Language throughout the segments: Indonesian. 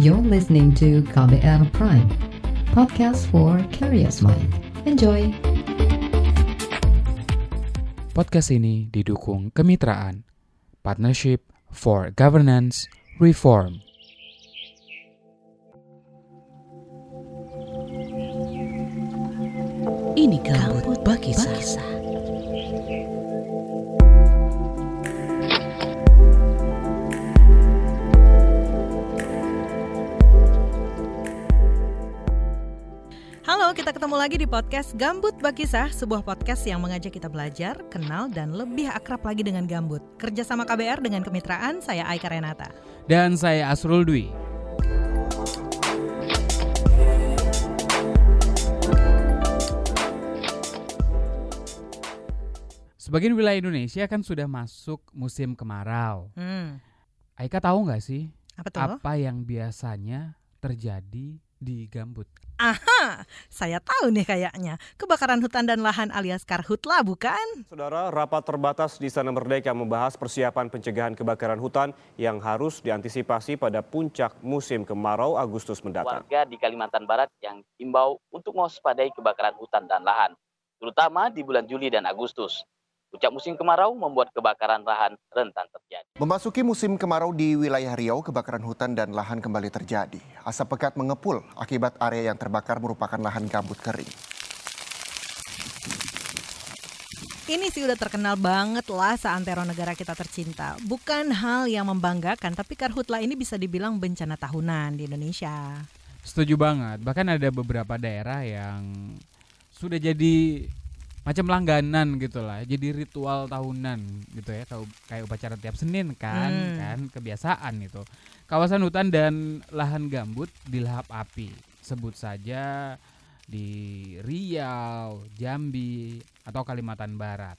You're listening to KBR Prime, podcast for curious mind. Enjoy! Podcast ini didukung kemitraan Partnership for Governance Reform. Ini kabut bagi kisah. Halo, kita ketemu lagi di podcast Gambut Bakisah, sebuah podcast yang mengajak kita belajar, kenal, dan lebih akrab lagi dengan gambut. Kerja sama KBR dengan kemitraan, saya Aika Renata. Dan saya Asrul Dwi. Sebagian wilayah Indonesia kan sudah masuk musim kemarau. Hmm, Aika tahu nggak sih apa tuh? apa yang biasanya terjadi di gambut? Aha, saya tahu nih kayaknya. Kebakaran hutan dan lahan alias karhutla, bukan? Saudara, rapat terbatas di Sana Merdeka membahas persiapan pencegahan kebakaran hutan yang harus diantisipasi pada puncak musim kemarau Agustus mendatang. warga di Kalimantan Barat yang imbau untuk mewaspadai kebakaran hutan dan lahan, terutama di bulan Juli dan Agustus. Puncak musim kemarau membuat kebakaran lahan rentan terjadi. Memasuki musim kemarau di wilayah Riau, kebakaran hutan dan lahan kembali terjadi. Asap pekat mengepul akibat area yang terbakar merupakan lahan gambut kering. Ini sih udah terkenal banget lah seantero negara kita tercinta. Bukan hal yang membanggakan, tapi karhutla ini bisa dibilang bencana tahunan di Indonesia. Setuju banget. Bahkan ada beberapa daerah yang sudah jadi macam langganan gitu lah. Jadi ritual tahunan gitu ya. Kayak, kayak upacara tiap Senin kan, Hmm. kan kebiasaan itu. Kawasan hutan dan lahan gambut dilahap api. Sebut saja di Riau, Jambi, atau Kalimantan Barat.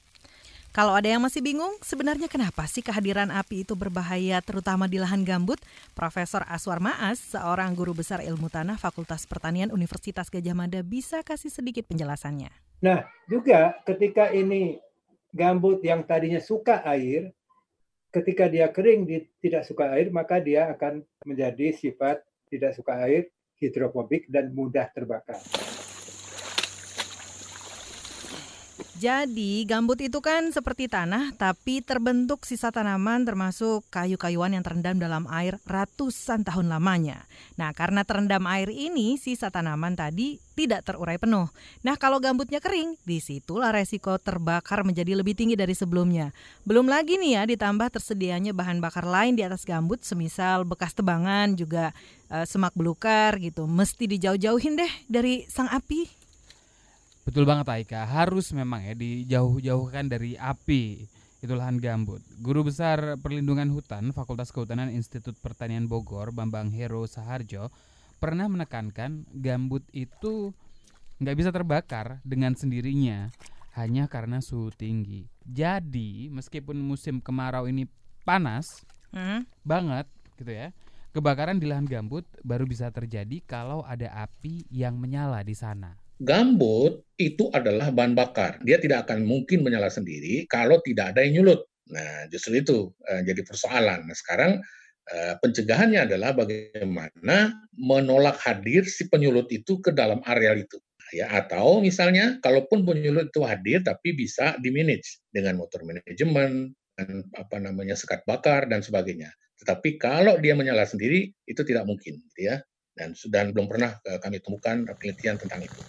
Kalau ada yang masih bingung, sebenarnya kenapa sih kehadiran api itu berbahaya terutama di lahan gambut? Profesor Aswar Maas, seorang guru besar ilmu tanah Fakultas Pertanian Universitas Gajah Mada bisa kasih sedikit penjelasannya. Nah, juga ketika ini gambut yang tadinya suka air, ketika dia kering di, tidak suka air, maka dia akan menjadi sifat tidak suka air, hidrofobik dan mudah terbakar. Jadi gambut itu kan seperti tanah tapi terbentuk sisa tanaman termasuk kayu-kayuan yang terendam dalam air ratusan tahun lamanya. Nah karena terendam air ini sisa tanaman tadi tidak terurai penuh. Nah kalau gambutnya kering di situlah resiko terbakar menjadi lebih tinggi dari sebelumnya. Belum lagi nih ya ditambah tersedianya bahan bakar lain di atas gambut semisal bekas tebangan juga eh, semak belukar gitu. Mesti dijauh-jauhin deh dari sang api. Betul banget Aika, harus memang ya dijauh-jauhkan dari api. Itu lahan gambut. Guru Besar Perlindungan Hutan Fakultas Kehutanan Institut Pertanian Bogor, Bambang Hero Saharjo, pernah menekankan gambut itu nggak bisa terbakar dengan sendirinya hanya karena suhu tinggi. Jadi meskipun musim kemarau ini panas Hmm? banget gitu ya, kebakaran di lahan gambut baru bisa terjadi kalau ada api yang menyala di sana. Gambut itu adalah bahan bakar. Dia tidak akan mungkin menyala sendiri kalau tidak ada yang nyulut. Nah, justru itu eh, jadi persoalan. Nah, sekarang eh, pencegahannya adalah bagaimana menolak hadir si penyulut itu ke dalam areal itu. Ya, atau misalnya kalaupun penyulut itu hadir tapi bisa dimanage dengan motor manajemen dan apa namanya sekat bakar dan sebagainya. Tetapi kalau dia menyala sendiri itu tidak mungkin, gitu ya. Dan sudah belum pernah eh, kami temukan penelitian tentang itu.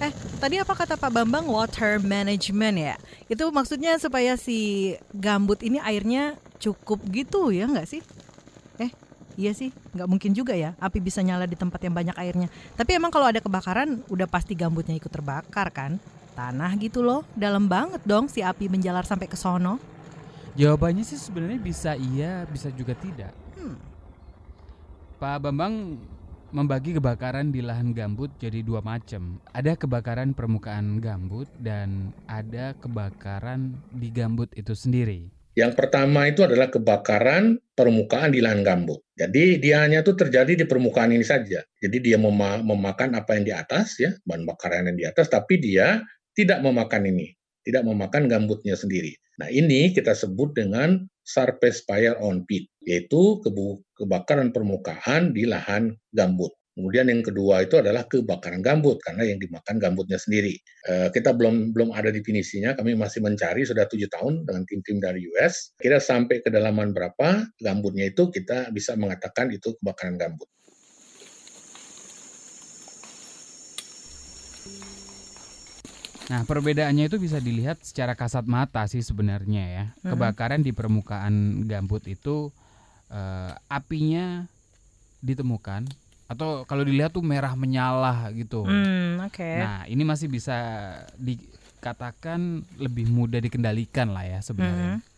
Eh, tadi apa kata Pak Bambang water management ya? Itu maksudnya supaya si gambut ini airnya cukup gitu ya nggak sih? Eh, iya sih, nggak mungkin juga ya api bisa nyala di tempat yang banyak airnya. Tapi emang kalau ada kebakaran udah pasti gambutnya ikut terbakar kan? Tanah gitu loh, dalam banget dong si api menjalar sampai ke sono. Jawabannya sih sebenarnya bisa iya, bisa juga tidak. Hmm. Pak Bambang membagi kebakaran di lahan gambut jadi dua macam. Ada kebakaran permukaan gambut dan ada kebakaran di gambut itu sendiri. Yang pertama itu adalah kebakaran permukaan di lahan gambut. Jadi dia hanya tuh terjadi di permukaan ini saja. Jadi dia mema- memakan apa yang di atas ya, bahan bakaran yang di atas, tapi dia tidak memakan ini. Tidak memakan gambutnya sendiri. Nah ini kita sebut dengan surface fire on peat, yaitu kebakaran permukaan di lahan gambut. Kemudian yang kedua itu adalah kebakaran gambut karena yang dimakan gambutnya sendiri. Uh, kita belum belum ada definisinya, kami masih mencari sudah tujuh tahun dengan tim-tim dari US. Kira sampai kedalaman berapa gambutnya itu kita bisa mengatakan itu kebakaran gambut. Nah, perbedaannya itu bisa dilihat secara kasat mata sih sebenarnya ya. Hmm. Kebakaran di permukaan gambut itu uh, apinya ditemukan atau kalau dilihat tuh merah menyala gitu. Hmm, Okay. Nah ini masih bisa dikatakan lebih mudah dikendalikan lah ya sebenarnya. Hmm.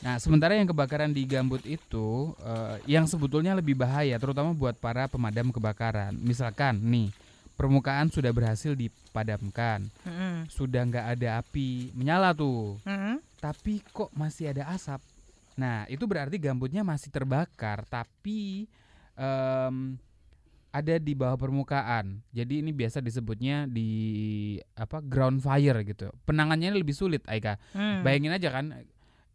Nah sementara yang kebakaran di gambut itu uh, yang sebetulnya lebih bahaya terutama buat para pemadam kebakaran. Misalkan nih permukaan sudah berhasil dipadamkan, hmm. sudah nggak ada api menyala tuh, hmm. tapi kok masih ada asap. Nah itu berarti gambutnya masih terbakar tapi um, ada di bawah permukaan. Jadi ini biasa disebutnya di apa ground fire gitu. Penangannya lebih sulit, Aika. Hmm. Bayangin aja kan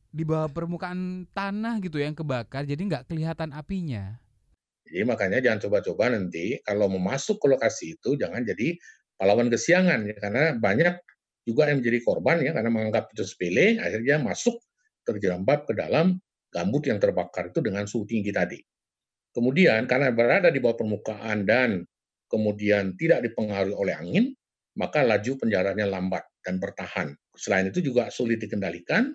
di bawah permukaan tanah gitu yang kebakar, jadi nggak kelihatan apinya. Jadi makanya jangan coba-coba nanti kalau mau masuk ke lokasi itu jangan jadi pahlawan kesiangan ya karena banyak juga yang menjadi korban ya karena menganggap itu sepele akhirnya masuk terjerembab ke dalam gambut yang terbakar itu dengan suhu tinggi tadi. Kemudian karena berada di bawah permukaan dan kemudian tidak dipengaruhi oleh angin, maka laju penjaranya lambat dan bertahan. Selain itu juga sulit dikendalikan.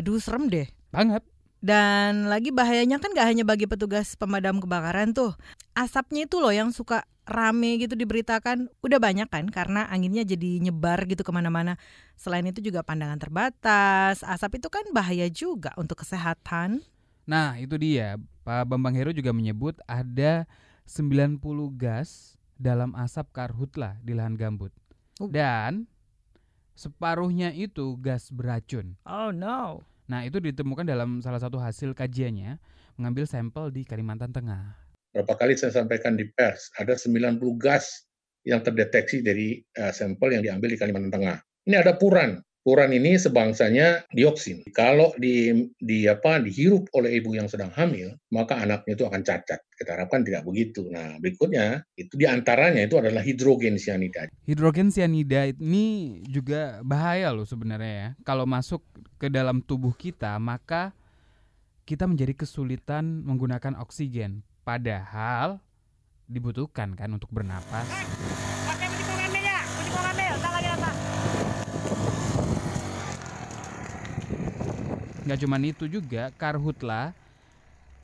Aduh, serem deh. Banget. Dan lagi bahayanya kan gak hanya bagi petugas pemadam kebakaran tuh. Asapnya itu loh yang suka rame gitu diberitakan. Udah banyak kan karena anginnya jadi nyebar gitu ke mana-mana. Selain itu juga pandangan terbatas. Asap itu kan bahaya juga untuk kesehatan. Nah itu dia Pak Bambang Hero juga menyebut ada 90 gas dalam asap karhutla di lahan gambut. Oh. Dan separuhnya itu gas beracun. Oh no. Nah, itu ditemukan dalam salah satu hasil kajiannya mengambil sampel di Kalimantan Tengah. Berapa kali saya sampaikan di pers, ada 90 gas yang terdeteksi dari uh, sampel yang diambil di Kalimantan Tengah. Ini ada puran. Furan ini sebangsanya dioksin. Kalau di, di apa dihirup oleh ibu yang sedang hamil, maka anaknya itu akan cacat. Kita harapkan tidak begitu. Nah, berikutnya itu di antaranya itu adalah hidrogen cyanida. Hidrogen cyanida ini juga bahaya loh sebenarnya ya. Kalau masuk ke dalam tubuh kita, maka kita menjadi kesulitan menggunakan oksigen. Padahal dibutuhkan kan untuk bernapas. Nggak cuma itu juga, karhutla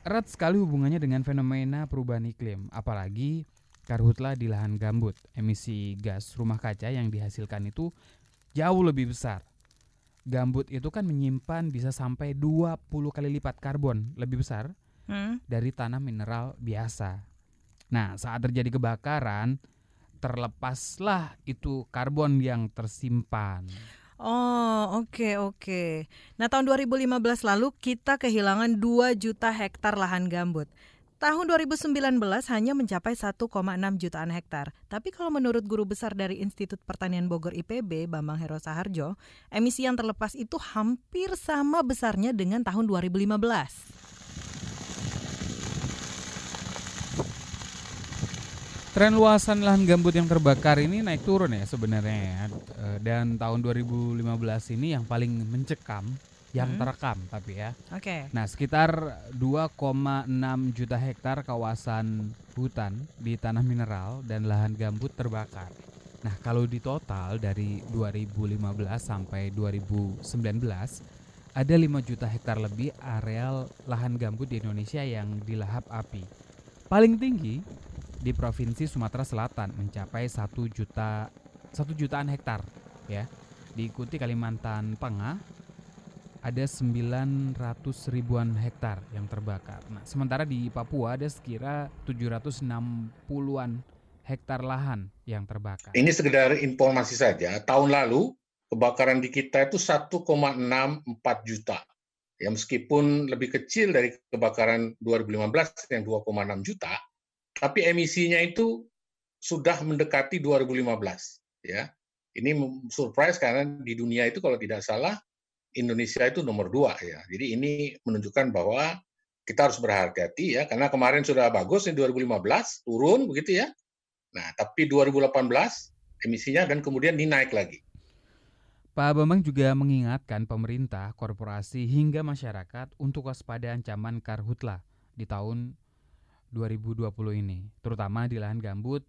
erat sekali hubungannya dengan fenomena perubahan iklim, apalagi karhutla di lahan gambut. Emisi gas rumah kaca yang dihasilkan itu jauh lebih besar. Gambut itu kan menyimpan bisa sampai 20 kali lipat karbon lebih besar hmm? dari tanah mineral biasa. Nah, saat terjadi kebakaran, terlepaslah itu karbon yang tersimpan. Oh, oke okay, oke. Okay. Nah, tahun 2015 lalu kita kehilangan 2 juta hektar lahan gambut. Tahun 2019 hanya mencapai 1,6 jutaan hektar. Tapi kalau menurut guru besar dari Institut Pertanian Bogor IPB, Bambang Hero Saharjo, emisi yang terlepas itu hampir sama besarnya dengan tahun 2015. Tren luasan lahan gambut yang terbakar ini naik turun ya sebenarnya ya. Eh, dan tahun 2015 ini yang paling mencekam yang hmm. terekam tapi ya. Oke. Okay. Nah, sekitar 2,6 juta hektar kawasan hutan di tanah mineral dan lahan gambut terbakar. Nah, kalau di total dari 2015 sampai 2019 ada 5 juta hektar lebih areal lahan gambut di Indonesia yang dilahap api. Paling tinggi di Provinsi Sumatera Selatan mencapai 1 juta 1 jutaan hektar ya. Diikuti Kalimantan Tengah ada 900 ribuan hektar yang terbakar. Nah, sementara di Papua ada sekira 760-an hektar lahan yang terbakar. Ini sekedar informasi saja. Tahun lalu kebakaran di kita itu 1,64 juta. Ya meskipun lebih kecil dari kebakaran 2015 yang 2,6 juta, tapi emisinya itu sudah mendekati 2015 ya ini surprise karena di dunia itu kalau tidak salah Indonesia itu nomor dua ya. Jadi ini menunjukkan bahwa kita harus berhati-hati ya karena kemarin sudah bagus di 2015 turun begitu ya. Nah, tapi 2018 emisinya dan kemudian dinaik lagi. Pak Bambang juga mengingatkan pemerintah, korporasi hingga masyarakat untuk waspada ancaman karhutla di tahun 2020 ini, terutama di lahan gambut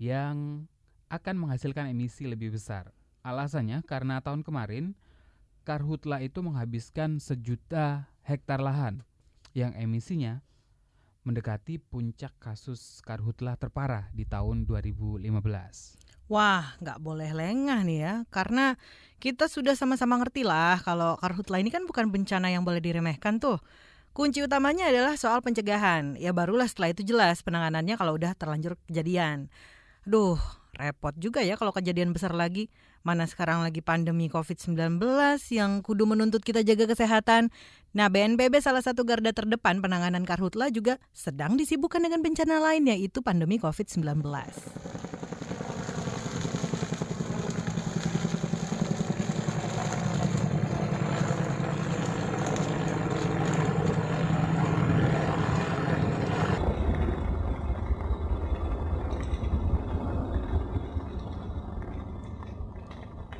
yang akan menghasilkan emisi lebih besar. Alasannya karena tahun kemarin karhutla itu menghabiskan sejuta hektar lahan yang emisinya mendekati puncak kasus karhutla terparah di tahun 2015. Wah, nggak boleh lengah nih ya, karena kita sudah sama-sama ngerti lah kalau karhutla ini kan bukan bencana yang boleh diremehkan tuh. Kunci utamanya adalah soal pencegahan. Ya barulah setelah itu jelas penanganannya kalau udah terlanjur kejadian. Duh, repot juga ya kalau kejadian besar lagi. Mana sekarang lagi pandemi COVID-19 yang kudu menuntut kita jaga kesehatan. Nah, BNPB salah satu garda terdepan penanganan karhutla juga sedang disibukkan dengan bencana lain yaitu pandemi COVID-19.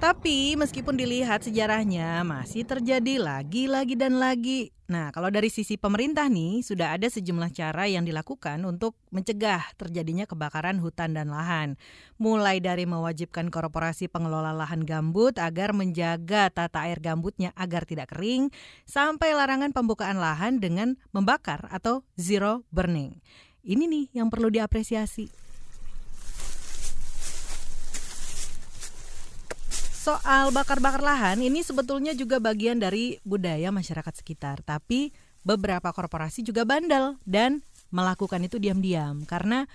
Tapi meskipun dilihat sejarahnya masih terjadi lagi, lagi, dan lagi. Nah, kalau dari sisi pemerintah nih, sudah ada sejumlah cara yang dilakukan untuk mencegah terjadinya kebakaran hutan dan lahan. Mulai dari mewajibkan korporasi pengelola lahan gambut agar menjaga tata air gambutnya agar tidak kering, sampai larangan pembukaan lahan dengan membakar atau zero burning. Ini nih yang perlu diapresiasi. Soal bakar-bakar lahan ini sebetulnya juga bagian dari budaya masyarakat sekitar. Tapi beberapa korporasi juga bandel dan melakukan itu diam-diam karena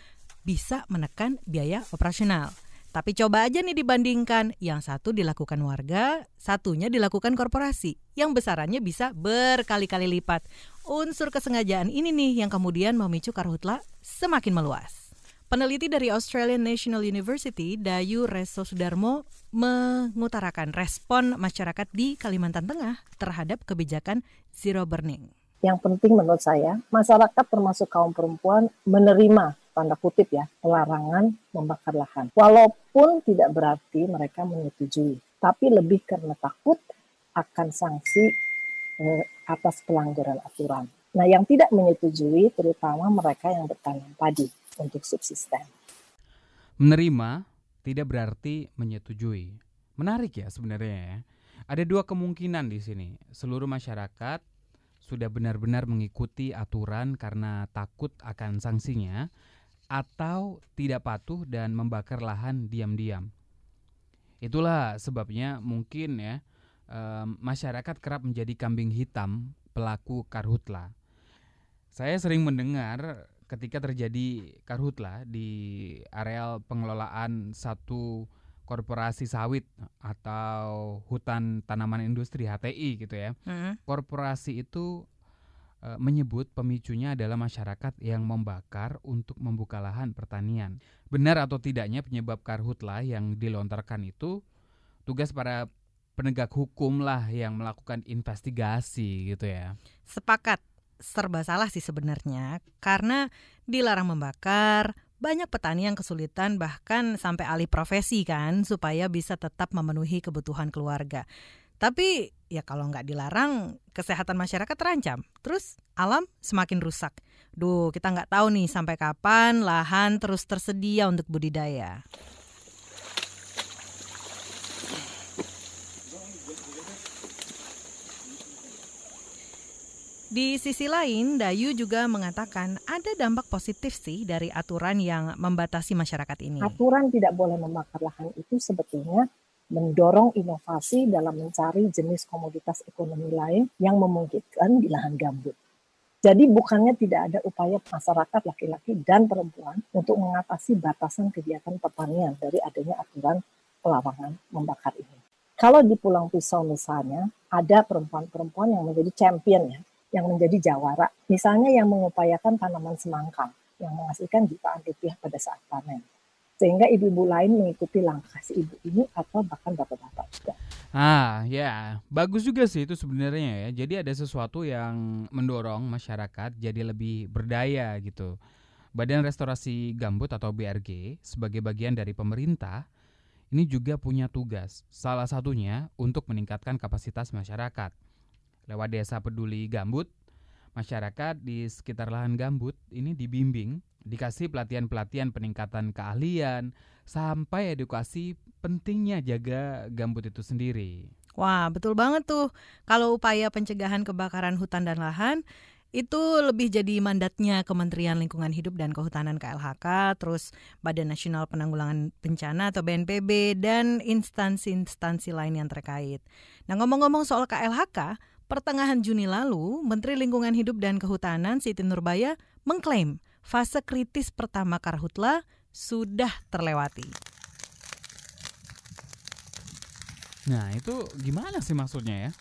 bisa menekan biaya operasional. Tapi coba aja nih dibandingkan, yang satu dilakukan warga, satunya dilakukan korporasi, yang besarannya bisa berkali-kali lipat. Unsur kesengajaan ini nih yang kemudian memicu karhutla semakin meluas. Peneliti dari Australian National University, Dayu Reso Sudarmo, mengutarakan respon masyarakat di Kalimantan Tengah terhadap kebijakan zero burning. Yang penting menurut saya, masyarakat termasuk kaum perempuan menerima tanda kutip ya larangan membakar lahan. Walaupun tidak berarti mereka menyetujui, tapi lebih karena takut akan sanksi eh, atas pelanggaran aturan. Nah, yang tidak menyetujui terutama mereka yang bertanam padi untuk subsisten. Menerima tidak berarti menyetujui. Menarik ya sebenarnya ya. Ada dua kemungkinan di sini. Seluruh masyarakat sudah benar-benar mengikuti aturan karena takut akan sanksinya atau tidak patuh dan membakar lahan diam-diam. Itulah sebabnya mungkin ya masyarakat kerap menjadi kambing hitam pelaku karhutla. Saya sering mendengar ketika terjadi karhutla di areal pengelolaan satu korporasi sawit atau hutan tanaman industri HTI gitu ya. Hmm. Korporasi itu e, menyebut pemicunya adalah masyarakat yang membakar untuk membuka lahan pertanian. Benar atau tidaknya penyebab karhutla yang dilontarkan itu tugas para penegak hukum lah yang melakukan investigasi gitu ya. Sepakat serba salah sih sebenarnya karena dilarang membakar, banyak petani yang kesulitan bahkan sampai alih profesi kan supaya bisa tetap memenuhi kebutuhan keluarga. Tapi ya kalau nggak dilarang kesehatan masyarakat terancam. Terus alam semakin rusak. Duh kita nggak tahu nih sampai kapan lahan terus tersedia untuk budidaya. Di sisi lain, Dayu juga mengatakan ada dampak positif sih dari aturan yang membatasi masyarakat ini. Aturan tidak boleh membakar lahan itu sebetulnya mendorong inovasi dalam mencari jenis komoditas ekonomi lain yang memungkinkan di lahan gambut. Jadi bukannya tidak ada upaya masyarakat laki-laki dan perempuan untuk mengatasi batasan kegiatan pertanian dari adanya aturan pelarangan membakar ini. Kalau di Pulau Pisau misalnya, ada perempuan-perempuan yang menjadi champion ya, yang menjadi jawara. Misalnya yang mengupayakan tanaman semangka yang menghasilkan jutaan rupiah pada saat panen. sehingga ibu-ibu lain mengikuti langkah si ibu ini atau bahkan bapak-bapak juga. Ah, ya, bagus juga sih itu sebenarnya ya. Jadi ada sesuatu yang mendorong masyarakat jadi lebih berdaya gitu. Badan Restorasi Gambut atau BRG sebagai bagian dari pemerintah ini juga punya tugas. Salah satunya untuk meningkatkan kapasitas masyarakat. Lewat Desa Peduli Gambut, masyarakat di sekitar lahan gambut ini dibimbing dikasih pelatihan-pelatihan peningkatan keahlian sampai edukasi pentingnya jaga gambut itu sendiri. Wah, betul banget tuh. Kalau upaya pencegahan kebakaran hutan dan lahan itu lebih jadi mandatnya Kementerian Lingkungan Hidup dan Kehutanan KLHK, terus Badan Nasional Penanggulangan Bencana atau BNPB dan instansi-instansi lain yang terkait. Nah, ngomong-ngomong soal KLHK, pertengahan Juni lalu, Menteri Lingkungan Hidup dan Kehutanan Siti Nurbaya mengklaim fase kritis pertama karhutla sudah terlewati. Nah, itu gimana sih maksudnya ya?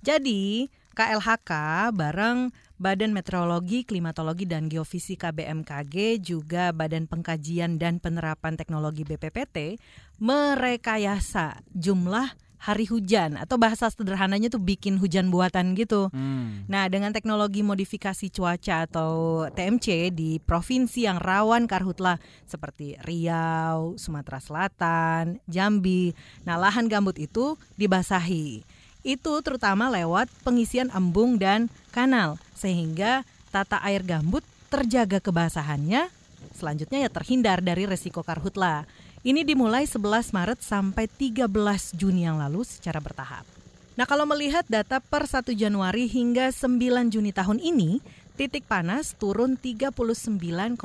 Jadi, KLHK bareng Badan Meteorologi, Klimatologi, dan Geofisika BMKG juga Badan Pengkajian dan Penerapan Teknologi BPPT merekayasa jumlah hari hujan atau bahasa sederhananya tuh bikin hujan buatan gitu. Hmm. Nah, dengan teknologi modifikasi cuaca atau TMC di provinsi yang rawan karhutlah seperti Riau, Sumatera Selatan, Jambi. Nah, lahan gambut itu dibasahi. Itu terutama lewat pengisian embung dan kanal sehingga tata air gambut terjaga kebasahannya. Selanjutnya ya terhindar dari resiko karhutlah. Ini dimulai 11 Maret sampai 13 Juni yang lalu secara bertahap. Nah kalau melihat data per 1 Januari hingga 9 Juni tahun ini, titik panas turun 39,39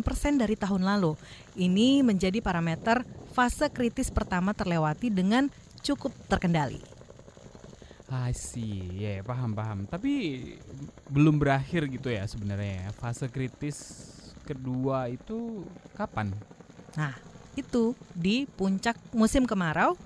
persen dari tahun lalu. Ini menjadi parameter fase kritis pertama terlewati dengan cukup terkendali. I see, ya yeah, paham paham. Tapi belum berakhir gitu ya sebenarnya. ya. Fase kritis kedua itu kapan? Nah, itu di puncak musim kemarau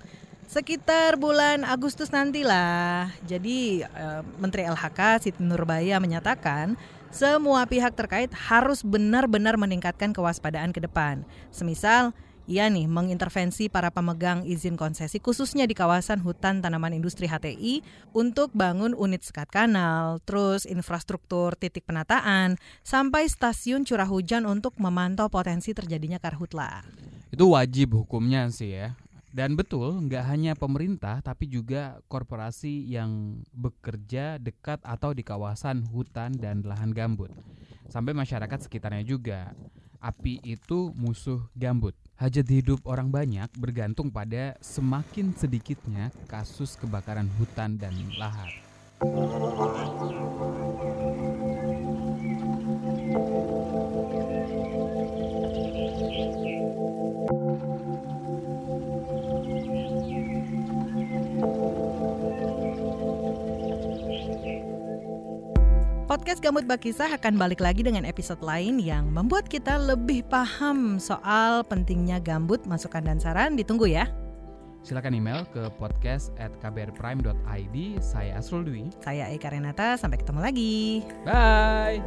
sekitar bulan Agustus nantilah. Jadi eh, Menteri LHK Siti Nurbaya menyatakan semua pihak terkait harus benar-benar meningkatkan kewaspadaan ke depan. Semisal ia nih mengintervensi para pemegang izin konsesi khususnya di kawasan hutan tanaman industri HTI untuk bangun unit sekat kanal, terus infrastruktur titik penataan, sampai stasiun curah hujan untuk memantau potensi terjadinya karhutla. Itu wajib hukumnya sih ya. Dan betul, nggak hanya pemerintah tapi juga korporasi yang bekerja dekat atau di kawasan hutan dan lahan gambut. Sampai masyarakat sekitarnya juga. Api itu musuh gambut. Hajat hidup orang banyak bergantung pada semakin sedikitnya kasus kebakaran hutan dan lahan. Podcast Gambut Bakisah akan balik lagi dengan episode lain yang membuat kita lebih paham soal pentingnya gambut, masukan dan saran. Ditunggu ya. Silakan email ke podcast at kbrprime.id. Saya Asrul Dwi. Saya Eka Renata, sampai ketemu lagi. Bye.